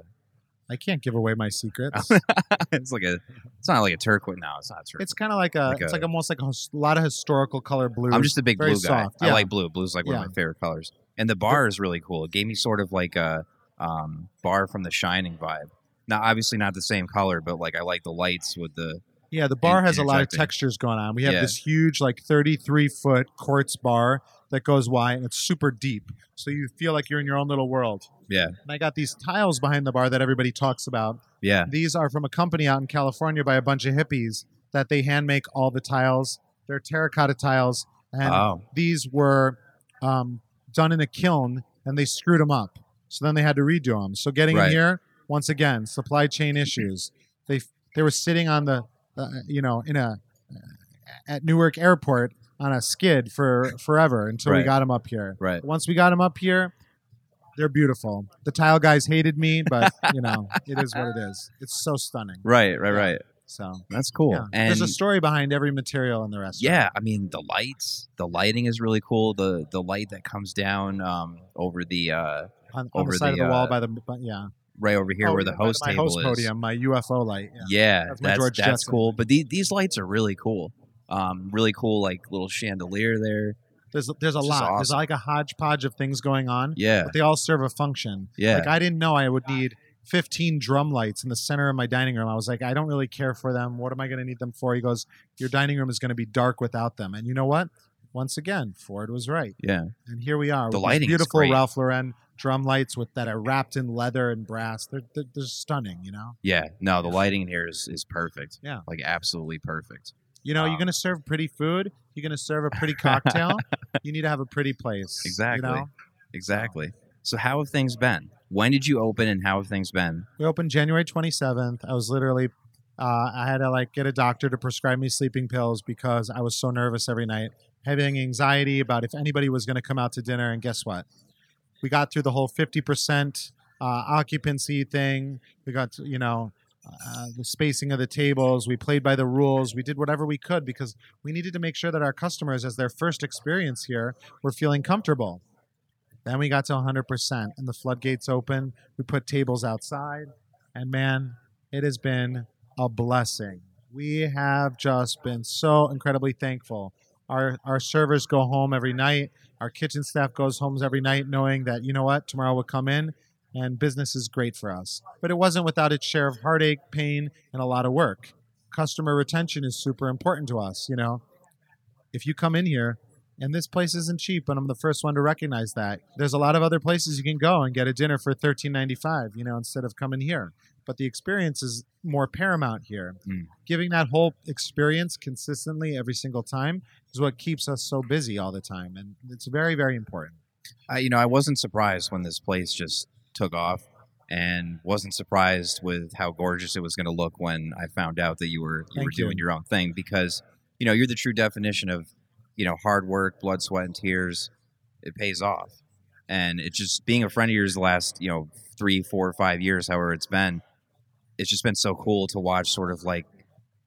B: I can't give away my secrets.
A: it's like a. It's not like a turquoise. No, it's not turquoise.
B: it's kind of like a,
A: Like
B: it's
A: a-
B: like almost like a his- lot of historical color blue.
A: I'm just a big blue guy.
B: soft,
A: I like blue. Blue's like one
B: Yeah.
A: of my favorite colors. And the bar is really cool. It gave me sort of like a um, bar from The Shining vibe. Now, obviously not the same color, but like I like the lights with the.
B: Yeah, the bar
A: in-
B: has a lot of textures going on. We have
A: Yeah.
B: this huge, like 33 foot quartz bar that goes wide and it's super deep. So you feel like you're in your own little world.
A: Yeah,
B: And I got these tiles behind the bar that everybody talks about.
A: yeah,
B: These are from a company out in California by a bunch of hippies that they hand make all the tiles. They're terracotta tiles. And
A: oh,
B: these were um, done in a kiln and they screwed them up. So then they had to redo them. So getting
A: Right.
B: in here, once again, supply chain issues. They they were sitting on the, uh, you know, in a at Newark Airport on a skid for forever until we got them up here.
A: right.
B: Once we got them up here, they're beautiful. The tile guys hated me, but you know, it is what it is. It's so stunning.
A: Right, right,
B: Yeah.
A: right.
B: So
A: That's cool.
B: yeah.
A: And
B: there's a story behind every material in the restaurant.
A: yeah, I mean the lights, the lighting is really cool. The the light that comes down um, over the uh,
B: on, on
A: over
B: the side
A: the,
B: of the wall
A: uh,
B: by the yeah.
A: Right over here
B: Oh,
A: where the host
B: my
A: table
B: host
A: is.
B: podium, my UFO light. Yeah.
A: Yeah,
B: That's
A: that's
B: George
A: that's cool. But the, these lights are really cool. Um, really cool, like little chandelier there.
B: There's there's a
A: It's
B: lot. There's like a hodgepodge of things going on,
A: Yeah,
B: but they all serve a function.
A: yeah,
B: Like I didn't know I would need 15 drum lights in the center of my dining room. I was like, I don't really care for them. What am I going to need them for? He goes, Your dining room is going to be dark without them. And you know what? Once again, Ford was right.
A: yeah.
B: And here we are.
A: The lighting
B: beautiful. Ralph Lauren drum lights with that are wrapped in leather and brass. They're, they're, they're stunning, you know?
A: Yeah, no, the lighting in here is, is perfect.
B: Yeah.
A: like absolutely perfect.
B: You know,
A: Wow.
B: you're going to serve pretty food. You're going to serve a pretty cocktail. you need to have a pretty place.
A: Exactly.
B: You know?
A: Exactly. So how have things been? When did you open, and how have things been?
B: We opened January 27th. I was literally, uh, I had to like get a doctor to prescribe me sleeping pills because I was so nervous every night, having anxiety about if anybody was going to come out to dinner. And guess what? We got through the whole 50% uh, occupancy thing. We got, to, you know, uh, the spacing of the tables. We played by the rules. We did whatever we could because we needed to make sure that our customers, as their first experience here, were feeling comfortable. Then we got to 100%, and the floodgates open. We put tables outside, and man, it has been a blessing. We have just been so incredibly thankful. Our our servers go home every night. Our kitchen staff goes home every night, knowing that you know what tomorrow will come in, and business is great for us. But it wasn't without its share of heartache, pain, and a lot of work. Customer retention is super important to us. You know, if you come in here and this place isn't cheap, and I'm the first one to recognize that. There's a lot of other places you can go and get a dinner for $13.95, you know, instead of coming here. But the experience is more paramount here.
A: Mm.
B: Giving that whole experience consistently every single time is what keeps us so busy all the time, and it's very, very important.
A: I, you know, I wasn't surprised when this place just took off, and wasn't surprised with how gorgeous it was going to look when I found out that you were you were
B: Thank you.
A: doing your own thing. Because you know, you're the true definition of you know hard work, blood, sweat, and tears. It pays off, and it's just being a friend of yours the last you know three, four, five years, however it's been. It's just been so cool to watch, sort of like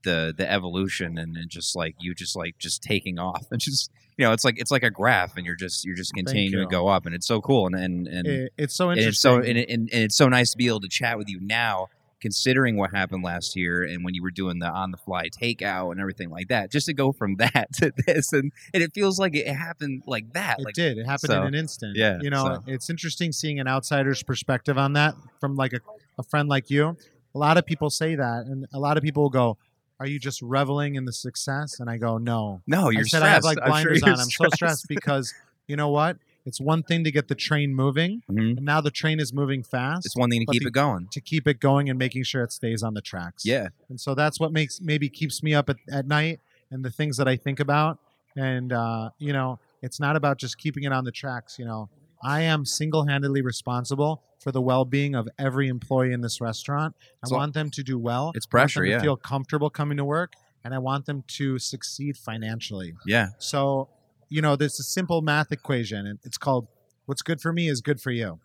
A: the the evolution and, and just like you just like just taking off and just you know it's like it's like a graph and you're just you're just continuing to go up and it's so cool and and, and
B: It- it's so
A: and
B: interesting.
A: it's so and, it- and, and it's so nice to be able to chat with you now considering what happened last year and when you were doing the on the fly takeout and everything like that just to go from that to this and, and it feels like it happened like that
B: It
A: like
B: did. It happened
A: so,
B: in an instant.
A: yeah,
B: You know,
A: so.
B: it's interesting seeing an outsider's perspective on that from like a, a friend like you. A lot of people say that, and a lot of people will go, Are you just reveling in the success? And I go, No.
A: no you're
B: I said
A: stressed
B: I have like
A: I'm sure
B: blinders on. I'm so stressed because you know what? It's one thing to get the train moving,
A: Mhm.
B: and now the train is moving fast.
A: it's one thing to keep
B: the-
A: it going
B: to keep it going and making sure it stays on the tracks.
A: yeah
B: And so that's what makes maybe keeps me up at, at night and the things that I think about. And uh, you know, it's not about just keeping it on the tracks. You know, I am single-handedly responsible for the well-being of every employee in this restaurant. I
A: So-
B: want them to do well.
A: it's
B: I want
A: pressure yeah
B: feel comfortable coming to work, and I want them to succeed financially.
A: yeah
B: So, you know, there's a simple math equation, and it's called what's good for me is good for you.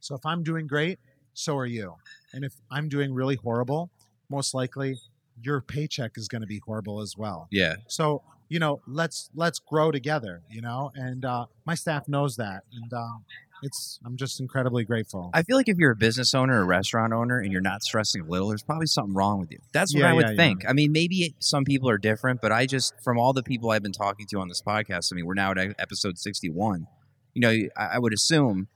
B: So if I'm doing great, so are you. And if I'm doing really horrible, most likely your paycheck is going to be horrible as well.
A: yeah
B: So, you know, let's let's grow together, you know, and uh, my staff knows that, and um, it's I'm just incredibly grateful.
A: I feel like if you're a business owner or a restaurant owner and you're not stressing a little, there's probably something wrong with you. That's what
B: Yeah,
A: I would
B: yeah, yeah.
A: think. I mean, maybe it, some people are different, but I just, from all the people I've been talking to on this podcast, I mean, we're now at episode 61. You know, I, I would assume,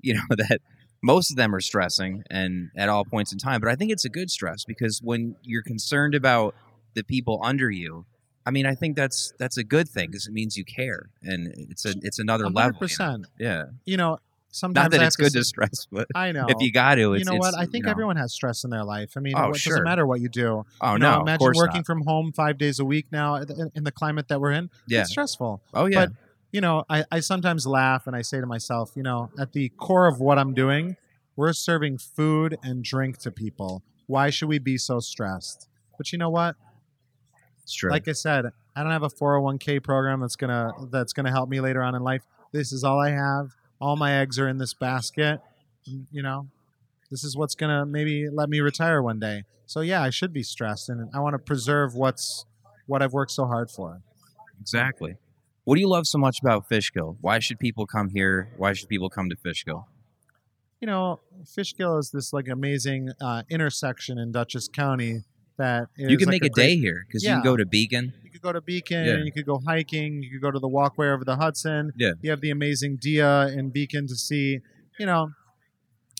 A: you know, that most of them are stressing and at all points in time, but I think it's a good stress because when you're concerned about the people under you, I mean, I think that's that's a good thing because it means you care, and it's a it's another level. you know?
B: percent.
A: Yeah,
B: You know, sometimes
A: not that
B: I
A: it's good
B: to
A: to stress, but
B: I know.
A: if you got to, it's,
B: you know what? I think
A: know.
B: everyone has stress in their life. I mean,
A: Oh,
B: it
A: sure.
B: doesn't matter what you do.
A: Oh
B: you
A: no!
B: know,
A: of
B: imagine
A: course
B: working
A: not.
B: from home five days a week now uh, in in the climate that we're in.
A: Yeah.
B: It's stressful.
A: Oh yeah.
B: But you know, I, I sometimes laugh and I say to myself, you know, at the core of what I'm doing, we're serving food and drink to people. Why should we be so stressed? But you know what?
A: it's true.
B: Like I said, I don't have a 401k program that's gonna that's gonna help me later on in life. This is all I have. All my eggs are in this basket. You know, this is what's gonna maybe let me retire one day. So yeah, I should be stressed, and I want to preserve what's what I've worked so hard for.
A: Exactly. What do you love so much about Fishkill? Why should people come here? Why should people come to Fishkill?
B: You know, Fishkill is this like amazing uh, intersection in Dutchess County that
A: you can
B: like
A: make a,
B: great-
A: day here because you can go to Beacon.
B: You could go to Beacon,
A: Yeah.
B: you could go hiking, you could go to the walkway over the Hudson.
A: Yeah.
B: You have the amazing Dia in Beacon to see. You know,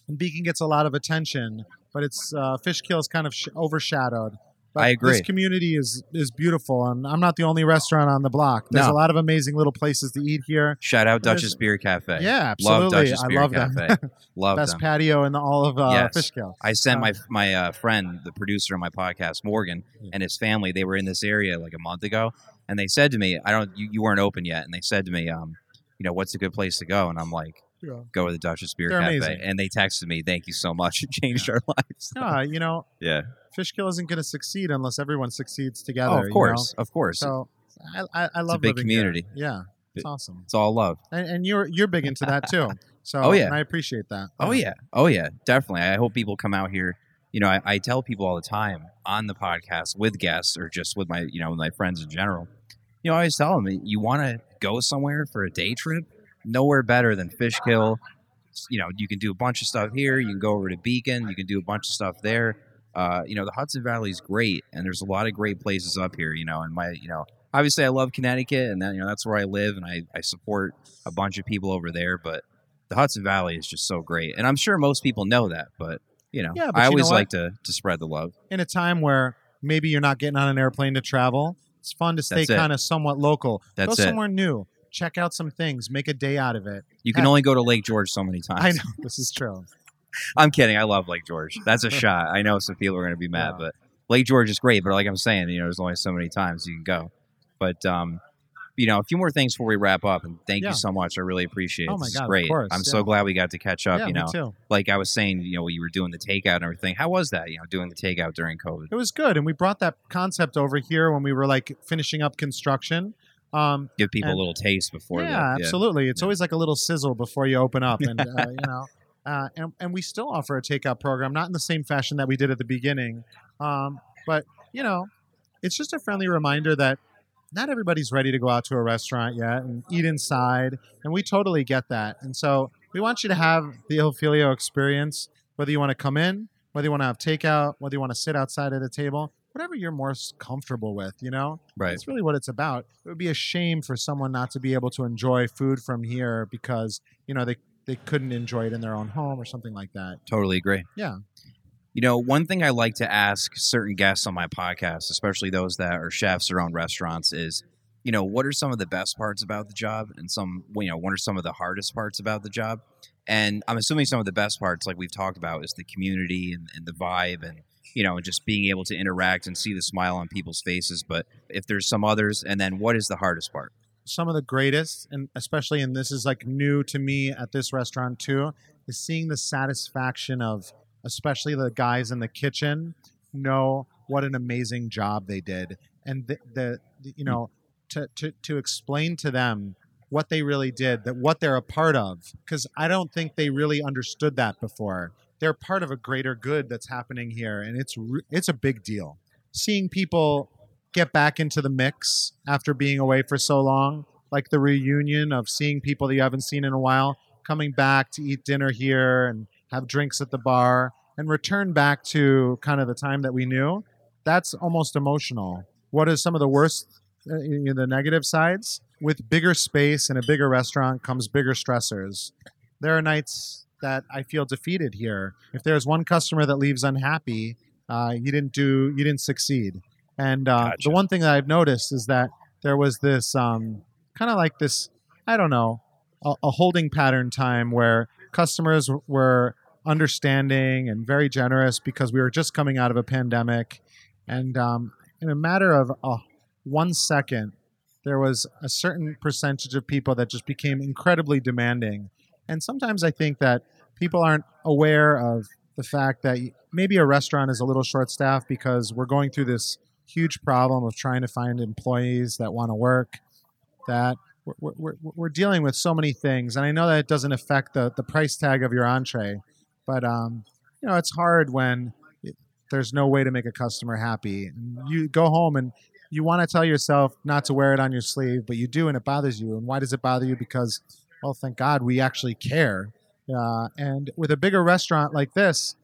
B: and Beacon gets a lot of attention, but it's uh, Fishkill is kind of sh- overshadowed.
A: I agree.
B: This community is is beautiful, and I'm not the only restaurant on the block. There's
A: No.
B: a lot of amazing little places to eat here.
A: Shout out
B: There's-
A: Duchess Beer Cafe.
B: Yeah,
A: Love
B: absolutely.
A: Duchess
B: I
A: Beer
B: love them.
A: Cafe. Love that.
B: Best
A: them.
B: patio in all of uh,
A: Yes.
B: Fishkill.
A: I sent
B: Uh,
A: my my uh, friend, the producer of my podcast, Morgan, and his family. They were in this area like a month ago, and they said to me, "I don't, you, you weren't open yet." And they said to me, um, "You know, what's a good place to go?" And I'm like,
B: Yeah.
A: "Go to the Duchess Beer
B: They're
A: Cafe."
B: amazing.
A: And they texted me, "Thank you so much. It changed our lives."
B: No, you know,
A: yeah.
B: Fishkill isn't going to succeed unless everyone succeeds oh, together.
A: Oh,
B: you
A: of
B: know?
A: course, of course.
B: So I, I, I love
A: big
B: here.
A: community.
B: Yeah, it's awesome,
A: it's all love.
B: and, and you're you're big into that too. So
A: Oh, yeah.
B: I appreciate that.
A: Oh yeah, oh yeah, definitely. I hope people come out here. You know, I, I tell people all the time on the podcast with guests or just with my, you know, my friends in general. You know, I always tell them, you want to go somewhere for a day trip, nowhere better than Fishkill. You know, you can do a bunch of stuff here. You can go over to Beacon. You can do a bunch of stuff there. Uh, you know, the Hudson Valley is great, and there's a lot of great places up here. You know, and my, you know, obviously I love Connecticut, and that you know that's where I live, and I I support a bunch of people over there, but the Hudson Valley is just so great, and I'm sure most people know that. But you know,
B: Yeah,
A: I
B: you
A: always
B: what?
A: like to to spread the love.
B: In a time where maybe you're not getting on an airplane to travel, it's fun to stay kind of somewhat local.
A: That's
B: go
A: it.
B: somewhere new. Check out some things. Make a day out of it.
A: You can
B: Heck.
A: only go to Lake George so many times.
B: I know this is true.
A: I'm kidding. I love Lake George. That's a shot. I know some people are going to be mad,
B: Yeah.
A: but Lake George is great. But like I'm saying, you know, there's only so many times you can go. But um, you know, a few more things before we wrap up. And thank
B: Yeah.
A: you so much. I really appreciate it.
B: Oh my God, of
A: great.
B: course,
A: I'm
B: yeah.
A: so glad we got to catch up.
B: yeah,
A: you
B: me
A: know,
B: too.
A: like I was saying, you know, you were doing the takeout and everything. How was that? You know, doing the takeout during COVID.
B: It was good, and we brought that concept over here when we were like finishing up construction. Um,
A: Give people
B: And-
A: a little taste before.
B: yeah,
A: the,
B: absolutely. It's
A: Yeah.
B: always like a little sizzle before you open up, and uh, you know, uh, and and we still offer a takeout program, not in the same fashion that we did at the beginning, um, but you know, it's just a friendly reminder that not everybody's ready to go out to a restaurant yet and eat inside, and we totally get that. And so we want you to have the Il Figlio experience, whether you want to come in, whether you want to have takeout, whether you want to sit outside at a table. Whatever you're most comfortable with, you know?
A: Right.
B: That's really what it's about. It would be a shame for someone not to be able to enjoy food from here because, you know, they, they couldn't enjoy it in their own home or something like that.
A: Totally agree.
B: Yeah.
A: You know, one thing I like to ask certain guests on my podcast, especially those that are chefs or own restaurants, is, you know, what are some of the best parts about the job, and some, you know, what are some of the hardest parts about the job? And I'm assuming some of the best parts, like we've talked about, is the community and, and the vibe, and you know, just being able to interact and see the smile on people's faces. But if there's some others, and then what is the hardest part?
B: Some of the greatest, and especially, and this is like new to me at this restaurant too, is seeing the satisfaction of, especially the guys in the kitchen, know what an amazing job they did. And the, the, you know, to, to, to explain to them what they really did, that what they're a part of, because I don't think they really understood that before. They're part of a greater good that's happening here, and it's it's a big deal. Seeing people get back into the mix after being away for so long, like the reunion of seeing people that you haven't seen in a while, coming back to eat dinner here and have drinks at the bar, and return back to kind of the time that we knew. That's almost emotional. What is some of the worst, uh, in the negative sides? With bigger space and a bigger restaurant comes bigger stressors. There are nights that I feel defeated here. If there's one customer that leaves unhappy, uh, you didn't do, you didn't succeed. And uh,
A: Gotcha.
B: the one thing that I've noticed is that there was this um, kind of like this, I don't know, a, a holding pattern time where customers w- were understanding and very generous because we were just coming out of a pandemic. And um, in a matter of uh, one second, there was a certain percentage of people that just became incredibly demanding. And sometimes I think that people aren't aware of the fact that maybe a restaurant is a little short staffed because we're going through this huge problem of trying to find employees that want to work, that we're, we're, we're dealing with so many things. And I know that it doesn't affect the, the price tag of your entree, but um, you know, it's hard when it, there's no way to make a customer happy. You go home and you want to tell yourself not to wear it on your sleeve, but you do, and it bothers you. And why does it bother you? Because, well, thank God we actually care. Uh, and with a bigger restaurant like this,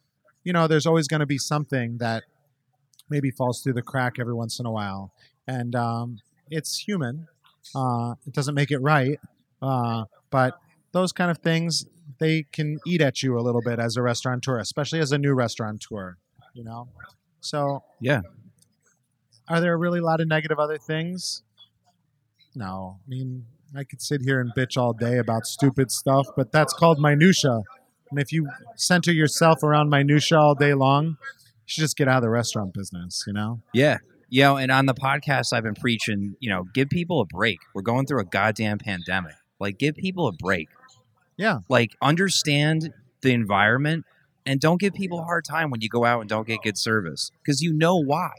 B: you know, there's always going to be something that maybe falls through the crack every once in a while. And um, it's human. Uh, it doesn't make it right. Uh, but those kind of things, they can eat at you a little bit as a restaurateur, especially as a new restaurateur, you know? So,
A: Yeah.
B: Are there really a lot of negative other things? No. I mean, I could sit here and bitch all day about stupid stuff, but that's called minutia. And if you center yourself around minutia all day long, you should just get out of the restaurant business, you know?
A: Yeah. You know, and on the podcast, I've been preaching, you know, give people a break. We're going through a goddamn pandemic. Like, give people a break.
B: Yeah.
A: Like, understand the environment and don't give people a hard time when you go out and don't get good service because you know why.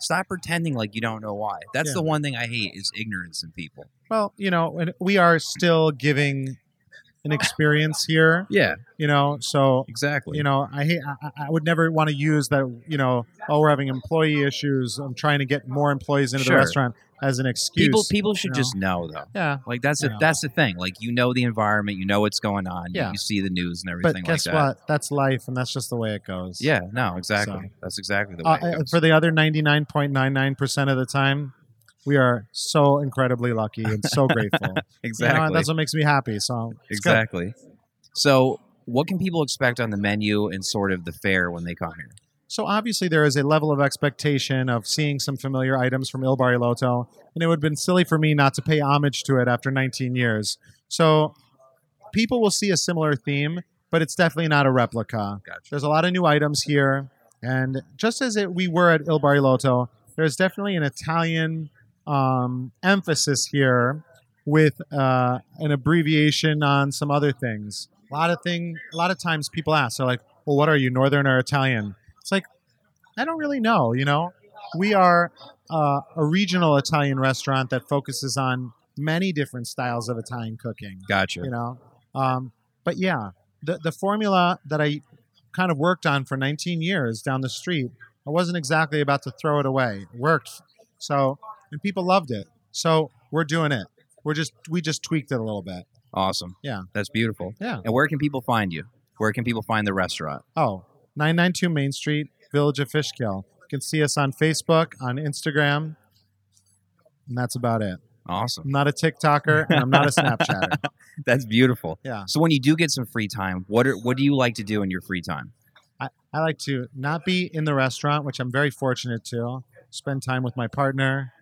A: Stop pretending like you don't know why. That's
B: Yeah.
A: the one thing I hate is ignorance in people.
B: Well, you know, and we are still giving an experience here,
A: Yeah,
B: you know, so
A: exactly.
B: you know, I hate. I, I would never want to use that. You know, oh, we're having employee issues. I'm trying to get more employees into
A: Sure.
B: the restaurant as an excuse.
A: people people should
B: know?
A: just know though.
B: yeah,
A: Like that's
B: You know.
A: that's the thing. Like you know the environment, you know what's going on. you-
B: Yeah.
A: You, see the news and everything.
B: but guess
A: like that.
B: what? That's life, and that's just the way it goes.
A: Yeah, no, exactly.
B: So-
A: That's exactly the way
B: Uh,
A: it goes.
B: for the other 99.99% of the time, we are so incredibly lucky and so grateful. You know,
A: exactly.
B: that's what makes me happy. So it's good.
A: exactly. So, what can people expect on the menu and sort of the fare when they come here?
B: So obviously there is a level of expectation of seeing some familiar items from Il Barilotto, and it would have been silly for me not to pay homage to it after 19 years. So people will see a similar theme, but it's definitely not a replica.
A: Gotcha.
B: There's a lot of new items here, and just as it, we were at Il Barilotto, there's definitely an Italian um, emphasis here with uh, an abbreviation on some other things. A lot of thing, a lot of times people ask, they're like, "Well, what are you, Northern or Italian?" It's like I don't really know. You know, we are uh, a regional Italian restaurant that focuses on many different styles of Italian cooking.
A: Gotcha.
B: You know, um, but yeah, the the formula that I kind of worked on for 19 years down the street, I wasn't exactly about to throw it away. It worked, so and people loved it. So we're doing it. We're just we just tweaked it a little bit.
A: Awesome.
B: Yeah.
A: That's beautiful.
B: Yeah.
A: And where can people find you? Where can people find the restaurant?
B: Oh, 992 Main Street, Village of Fishkill. You can see us on Facebook, on Instagram, and that's about it.
A: Awesome.
B: I'm not a TikToker and I'm not a Snapchatter.
A: That's beautiful.
B: Yeah.
A: So when you do get some free time, what are what do you like to do in your free time?
B: I like to not be in the restaurant, which I'm very fortunate to, spend time with my partner,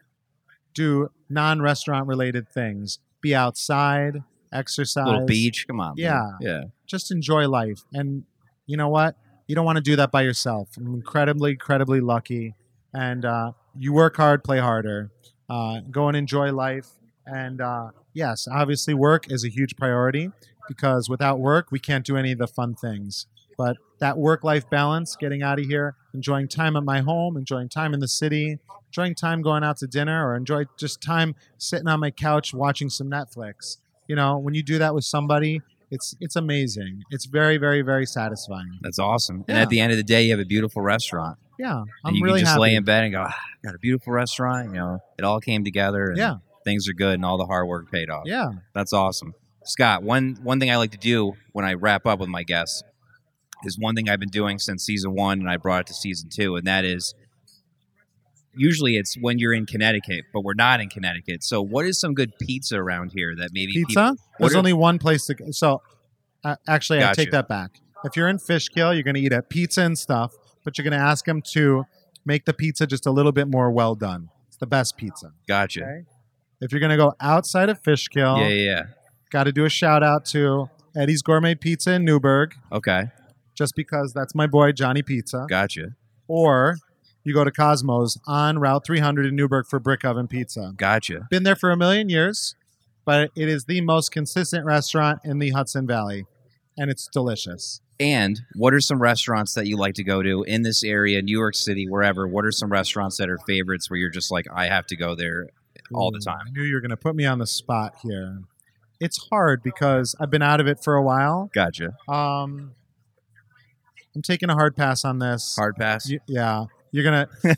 B: do non restaurant related things, be outside, exercise,
A: little beach. Come on. man.
B: Yeah.
A: Yeah.
B: just enjoy life. And you know what? You don't want to do that by yourself. I'm incredibly, incredibly lucky. And uh, you work hard, play harder. Uh, go and enjoy life. And uh, yes, obviously, work is a huge priority because without work, we can't do any of the fun things. But that work life balance, getting out of here, enjoying time at my home, enjoying time in the city, enjoying time going out to dinner, or enjoy just time sitting on my couch watching some Netflix. You know, when you do that with somebody, it's it's amazing. It's very, very, very satisfying.
A: That's awesome. And at the end of the day, you have a beautiful restaurant.
B: Yeah,
A: and
B: I'm
A: you
B: really
A: can just
B: happy.
A: lay in bed and go, ah, got a beautiful restaurant. You know, it all came together. And
B: Yeah.
A: Things are good and all the hard work paid off.
B: yeah,
A: That's awesome. Scott, one one thing I like to do when I wrap up with my guests is one thing I've been doing since season one, and I brought it to season two, and that is usually it's when you're in Connecticut, but we're not in Connecticut. So, what is some good pizza around here that maybe people-
B: pizza. There's
A: are-
B: only one place to go. So, uh, actually, I
A: Gotcha.
B: take that back. If you're in Fishkill, you're going to eat at pizza and stuff, but you're going to ask them to make the pizza just a little bit more well done. It's the best pizza.
A: gotcha?
B: Okay. If you're going to go outside of Fishkill,
A: Yeah, yeah, yeah.
B: got to do a shout out to Eddie's Gourmet Pizza in Newburgh,
A: Okay,
B: just because that's my boy Johnny Pizza.
A: gotcha,
B: Or you go to Cosimo's on Route 300 in Newburgh for Brick Oven Pizza.
A: gotcha.
B: Been there for a million years, but it is the most consistent restaurant in the Hudson Valley, and it's delicious.
A: And what are some restaurants that you like to go to in this area, New York City, wherever? What are some restaurants that are favorites where you're just like, I have to go there all the time?
B: I knew you were going to put me on the spot here. It's hard because I've been out of it for a while.
A: Gotcha.
B: Um, I'm taking a hard pass on this.
C: Hard pass.
B: Y- yeah, you're gonna.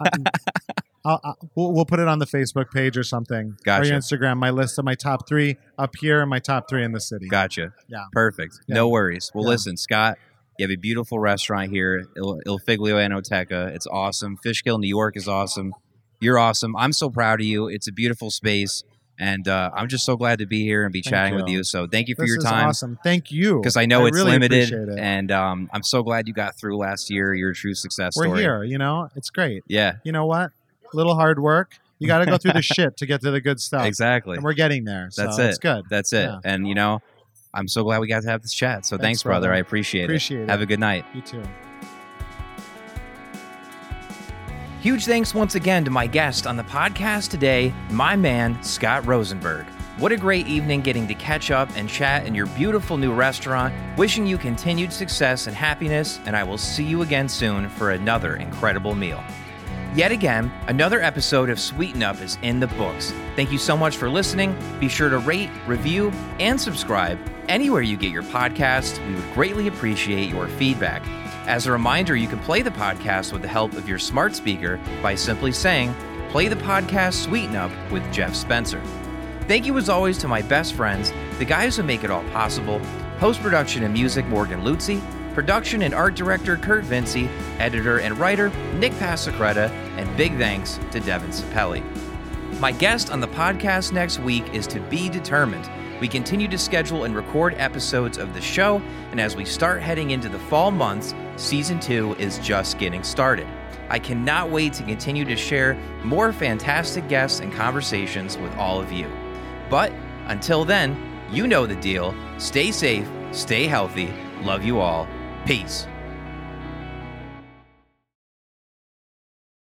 B: I'll, I'll, we'll, we'll put it on the Facebook page or something.
C: Gotcha.
B: Or Instagram. My list of my top three up here and my top three in the city.
C: Gotcha.
B: Yeah.
C: Perfect.
B: Yeah.
C: No worries. Well,
B: Yeah.
C: listen, Scott, you have a beautiful restaurant here, Il, Il Figlio Enoteca. It's awesome. Fishkill, New York is awesome. You're awesome. I'm so proud of you. It's a beautiful space. And uh, I'm just so glad to be here and be
B: Thank
C: chatting
B: you.
C: with you. So thank you for
B: This
C: your
B: is
C: time.
B: awesome. Thank you.
C: Because I know
B: I
C: it's
B: really
C: limited,
B: it.
C: and um, I'm so glad you got through last year. You're true success
B: We're
C: story.
B: here. You know, it's great.
C: Yeah,
B: You know what? A little hard work. You got to go through the shit to get to the good stuff.
C: exactly.
B: And we're getting there. So
C: That's
B: It's
C: it.
B: good.
C: That's it.
B: Yeah.
C: And you know, I'm so glad we got to have this chat. So thanks,
B: Thanks,
C: brother.
B: brother.
C: I appreciate,
B: Appreciate
C: it.
B: it.
C: Have a good night.
B: You too.
A: Huge thanks once again to my guest on the podcast today, my man, Scott Rosenberg. What a great evening getting to catch up and chat in your beautiful new restaurant. Wishing you continued success and happiness, and I will see you again soon for another incredible meal. Yet again, another episode of Sweeten Up is in the books. Thank you so much for listening. Be sure to rate, review, and subscribe anywhere you get your podcasts. We would greatly appreciate your feedback. As a reminder, you can play the podcast with the help of your smart speaker by simply saying, Play the podcast Sweeten Up with Jeff Spencer. Thank you as always to my best friends, the guys who make it all possible post production and music Morgan Lutzi, production and art director Kurt Vinci, editor and writer Nick Pasacreta, and big thanks to Devin Sapelli. My guest on the podcast next week is to be determined. We continue to schedule and record episodes of the show, and as we start heading into the fall months, season two is just getting started. I cannot wait to continue to share more fantastic guests and conversations with all of you. But until then, you know the deal. Stay safe, stay healthy, love you all. Peace.